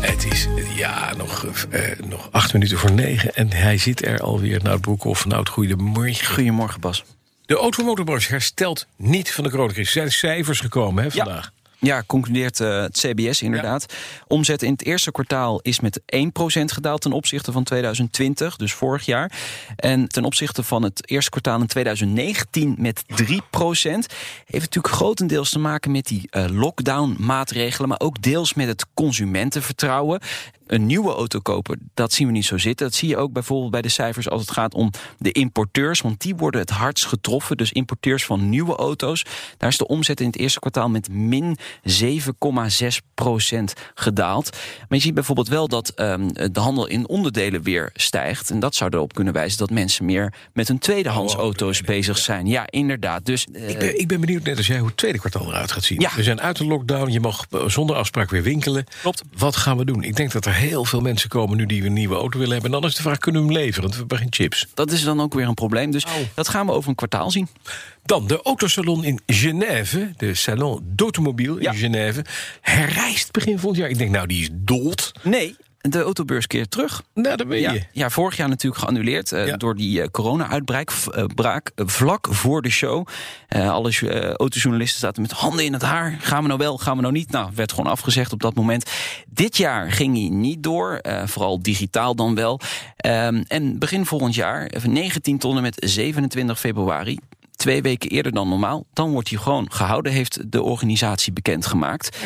Het is ja, nog, eh, nog acht minuten voor negen. En hij zit er alweer. Nou, Broekhoff, nou, goedemorgen. Goedemorgen, Bas. De automotorbranche herstelt niet van de coronacrisis. Er zijn cijfers gekomen hè, vandaag. Ja, concludeert uh, het CBS inderdaad. Omzet in het eerste kwartaal is met 1% gedaald ten opzichte van 2020, dus vorig jaar. En ten opzichte van het eerste kwartaal in 2019 met 3%. Heeft natuurlijk grotendeels te maken met die uh, lockdown-maatregelen, maar ook deels met het consumentenvertrouwen een nieuwe auto kopen, dat zien we niet zo zitten. Dat zie je ook bijvoorbeeld bij de cijfers als het gaat om de importeurs, want die worden het hardst getroffen. Dus importeurs van nieuwe auto's. Daar is de omzet in het eerste kwartaal met min 7,6 procent gedaald. Maar je ziet bijvoorbeeld wel dat um, de handel in onderdelen weer stijgt. En dat zou erop kunnen wijzen dat mensen meer met hun tweedehands oh, auto's bezig zijn. Ja, inderdaad. Dus, uh, ik, ben, ik ben benieuwd, net als jij, hoe het tweede kwartaal eruit gaat zien. Ja. We zijn uit de lockdown, je mag zonder afspraak weer winkelen. Klopt. Wat gaan we doen? Ik denk dat er heel veel mensen komen nu die een nieuwe auto willen hebben. En dan is de vraag, kunnen we hem leveren? Want we hebben geen chips. Dat is dan ook weer een probleem. Dus dat gaan we over een kwartaal zien. Dan de autosalon in Genève. De Salon d'Automobile in Genève. Herrijst begin volgend jaar. Ik denk, nou, die is dood. Nee, de autobeurs keert terug. Nou, ben je. Ja, ja, vorig jaar natuurlijk geannuleerd uh, ja. door die uh, corona-uitbraak. Uh, vlak voor de show. alle autojournalisten zaten met handen in het haar. Gaan we nou wel, gaan we nou niet? Nou, werd gewoon afgezegd op dat moment. Dit jaar ging hij niet door. vooral digitaal dan wel. Um, en begin volgend jaar, 19 tot en met 27 februari twee weken eerder dan normaal. Dan wordt hij gewoon gehouden, heeft de organisatie bekendgemaakt.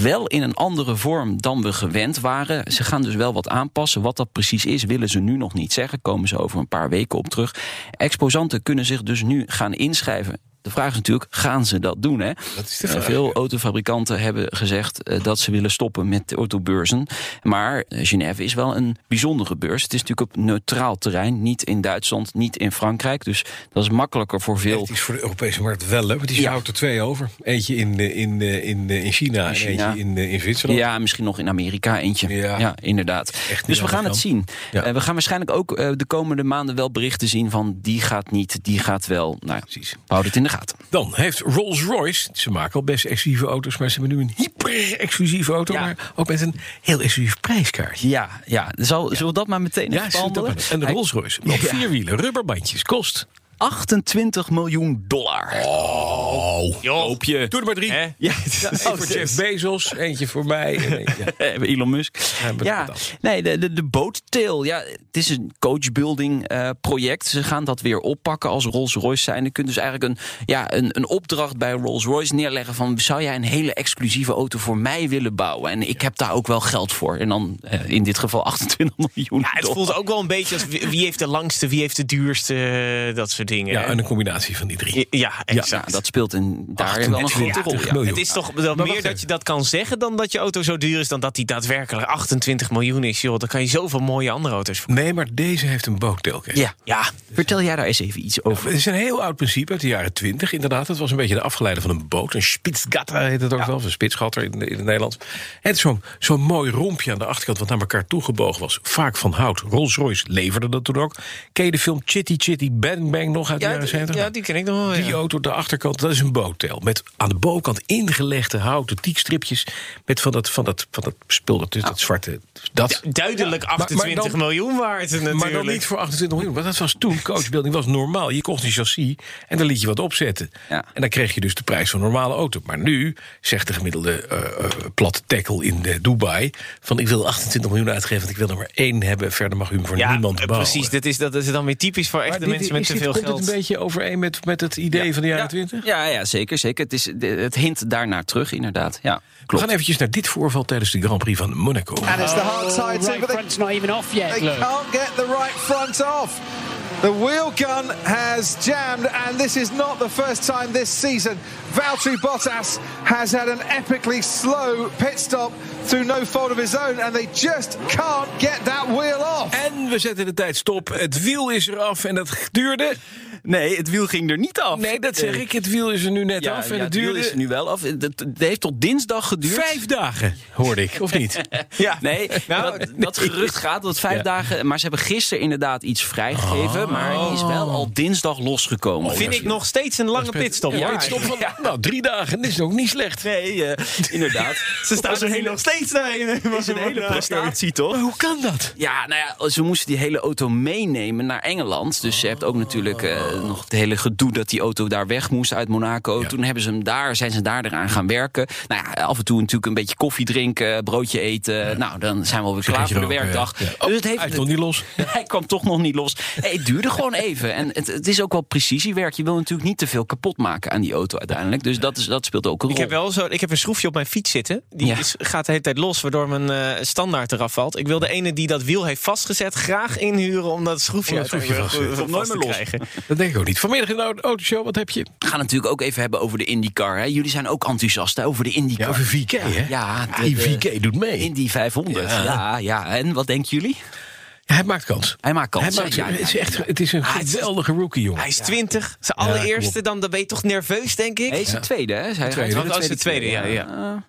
Wel in een andere vorm dan we gewend waren. Ze gaan dus wel wat aanpassen. Wat dat precies is, willen ze nu nog niet zeggen. Komen ze over een paar weken op terug. Exposanten kunnen zich dus nu gaan inschrijven de vraag is natuurlijk, gaan ze dat doen? Hè? Dat is de vraag, Veel ja. autofabrikanten hebben gezegd uh, dat ze willen stoppen met de autobeurzen. Maar uh, Genève is wel een bijzondere beurs. Het is natuurlijk op neutraal terrein. Niet in Duitsland, niet in Frankrijk. Dus dat is makkelijker voor veel... Het is voor de Europese markt wel leuk. Want die ja. houdt er twee over. Eentje in, in, in, in China, in China. en eentje in, in Zwitserland. Ja, misschien nog in Amerika eentje. Ja, ja inderdaad. dus we gaan het zien. We gaan waarschijnlijk ook de komende maanden wel berichten zien van... die gaat niet, die gaat wel. Nou, Precies. houd het in de gaten. Dan heeft Rolls-Royce, ze maken al best exclusieve auto's, maar ze hebben nu een hyper-exclusieve auto, Ja. maar ook met een heel exclusief prijskaartje. Ja, ja. Zal, zullen we dat maar meteen Ja, dat maar. en de Rolls-Royce op vier wielen, rubberbandjes, kost. 28 miljoen dollar. Oh, Koop je. doe er maar drie. Hè? Ja, voor Jeff Bezos, eentje voor mij. En eentje- Elon Musk. Ja, Ja, nee, de, de, de boottail. Ja, het is een coachbuilding eh, project. Ze gaan dat weer oppakken als Rolls-Royce zijn. Je kunt dus eigenlijk een, ja, een, een opdracht bij Rolls-Royce neerleggen van... zou jij een hele exclusieve auto voor mij willen bouwen? En ik heb daar ook wel geld voor. En dan eh, in dit geval 28 miljoen Ja, het dollar. voelt ook wel een beetje als wie wie heeft de langste, wie heeft de duurste, dat soort dingen. Ja, en een combinatie van die drie. Ja, Ja, exact. dat speelt in, daar wel een 28 grote rol. Ja. Het is toch wel meer dat je dat kan zeggen dan dat je auto zo duur is, dan dat die daadwerkelijk 28 miljoen is. Joh, dan kan je zoveel mooie andere auto's voor. Nee, maar deze heeft een bootdeel. Ja. Ja, Vertel jij daar eens even iets over. Het is een heel oud principe uit de jaren 20. Inderdaad, het was een beetje de afgeleide van een boot. Een spitsgatter heet het ook wel, of een spitsgatter in, in het Nederlands. Het is zo'n zo'n mooi rompje aan de achterkant wat naar elkaar toegebogen was. Vaak van hout. Rolls-Royce leverde dat toen ook. Ken je de film Chitty Chitty Bang Bang nog uit de ja, jaren 70? ja, die ken ik nog wel. Die ja. auto, de achterkant, dat is een boottel. Met aan de bovenkant ingelegde houten tiekstripjes. Met van dat, van dat, van dat spul, dat, dat zwarte. Dat. Duidelijk maar 28 dan- miljoen waard natuurlijk. Maar dan niet voor 28 miljoen. Want dat was toen, coachbuilding was normaal. Je kocht een chassis en dan liet je wat opzetten. Ja. En dan kreeg je dus de prijs van een normale auto. Maar nu zegt de gemiddelde eh eh, platte tackle in eh, Dubai... van ik wil 28 miljoen uitgeven, want ik wil er maar één hebben. Verder mag u hem voor ja, niemand bouwen. precies. Dat is, dat is dan weer typisch voor echte dit- mensen met te dit- veel geld. Het een beetje overeen met, met het idee van de jaren ja, 20? Ja, ja, zeker. zeker. Het, is, het hint daarnaar terug, inderdaad. Ja, We klopt. gaan eventjes naar dit voorval tijdens de Grand Prix van Monaco. And it's the hard side too, right but they, front's not even off yet. they Look. can't get the right front off. The wheel gun has jammed, and this is not the first time this season. Valtteri Bottas has had an epically slow pit stop through no fault of his own, and they just can't get that wheel off. En we zetten de tijd stop. Het wiel is eraf en dat duurde... Nee, het wiel ging er niet af. Nee, dat zeg ik. Het wiel is er nu net Ja, af en ja, het wiel is er nu wel af. Het, heeft tot dinsdag geduurd. Vijf dagen, hoorde ik, of niet? Ja. Nee, Nou, dat, dat gerucht gaat dat het vijf Ja. dagen... Maar ze hebben gisteren inderdaad iets vrijgegeven. Maar die is wel al dinsdag losgekomen. Vind ik nog steeds een lange pitstop. Ja, pitstop van, nou, drie dagen, dat is ook niet slecht. Nee, eh, inderdaad. Ze staan er nog steeds Dat is een hele prestatie, toch? Maar hoe kan dat? Ja, nou ja, ze moesten die hele auto meenemen naar Engeland. Dus je hebt ook natuurlijk eh, nog het hele gedoe dat die auto daar weg moest uit Monaco. Ja. Toen hebben ze hem daar, zijn ze daar eraan gaan werken. Nou ja, af en toe natuurlijk een beetje koffie drinken, broodje eten. Nou, dan zijn we alweer klaar voor de werkdag. ja. Ja. Dus het heeft, Hij nog niet los. Hij kwam toch nog niet los. Hey, het duurde gewoon even. En het, het is ook wel precisiewerk. Je wil natuurlijk niet te veel kapot maken aan die auto uiteindelijk. Dus dat, is, dat speelt ook een Ik rol. heb wel zo, ik heb een schroefje op mijn fiets zitten. Die Ja. is, gaat de hele tijd los, waardoor mijn eh, standaard eraf valt. Ik wil de ene die dat wiel heeft vastgezet graag inhuren om dat schroefje Om dat schroefje vast goed- Nooit meer los. krijgen. Dat denk ik ook niet. Vanmiddag in de auto- autoshow, wat heb je? We gaan natuurlijk ook even hebben over de IndyCar. Hè. Jullie zijn ook enthousiast hè, over de IndyCar. Ja, over VK, hè? Ja, de- Die de- VK doet mee. Indy 500. Ja. Ja. ja, En wat denken jullie? Ja, hij maakt kans. Hij maakt kans. Hij maakt, Ja, ja, het, is echt, het is een Ah, het geweldige rookie, jongen. Hij is 20, zijn allereerste, dan, dan ben je toch nerveus, denk ik. Hij is de tweede, hè? Hij tweede. gaat dat is de tweede, ja, ja. Eh,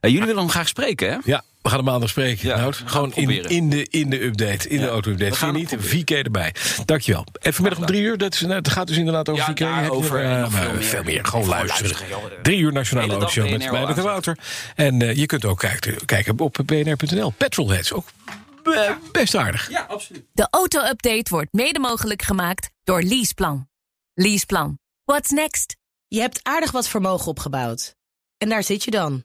jullie willen hem graag spreken, hè? Ja, we gaan hem maandag spreken. Ja, Gewoon in, in, de, in de update, in Ja, de auto-update. we Zie je gaan niet? VK erbij. Dankjewel. En vanmiddag om drie uur, dat is, nou, het gaat dus inderdaad over Ja, VK. En eh, maar veel meer. Veel meer, gewoon luisteren. Drie uur Nationale Autoshow met BNR Meijnerd en luisteren. Wouter. En eh, je kunt ook kijken, kijken op bnr.nl. Petrolheads, ook eh, best aardig. Ja, absoluut. De auto-update wordt mede mogelijk gemaakt door Leaseplan. Leaseplan. What's next? Je hebt aardig wat vermogen opgebouwd. En daar zit je dan,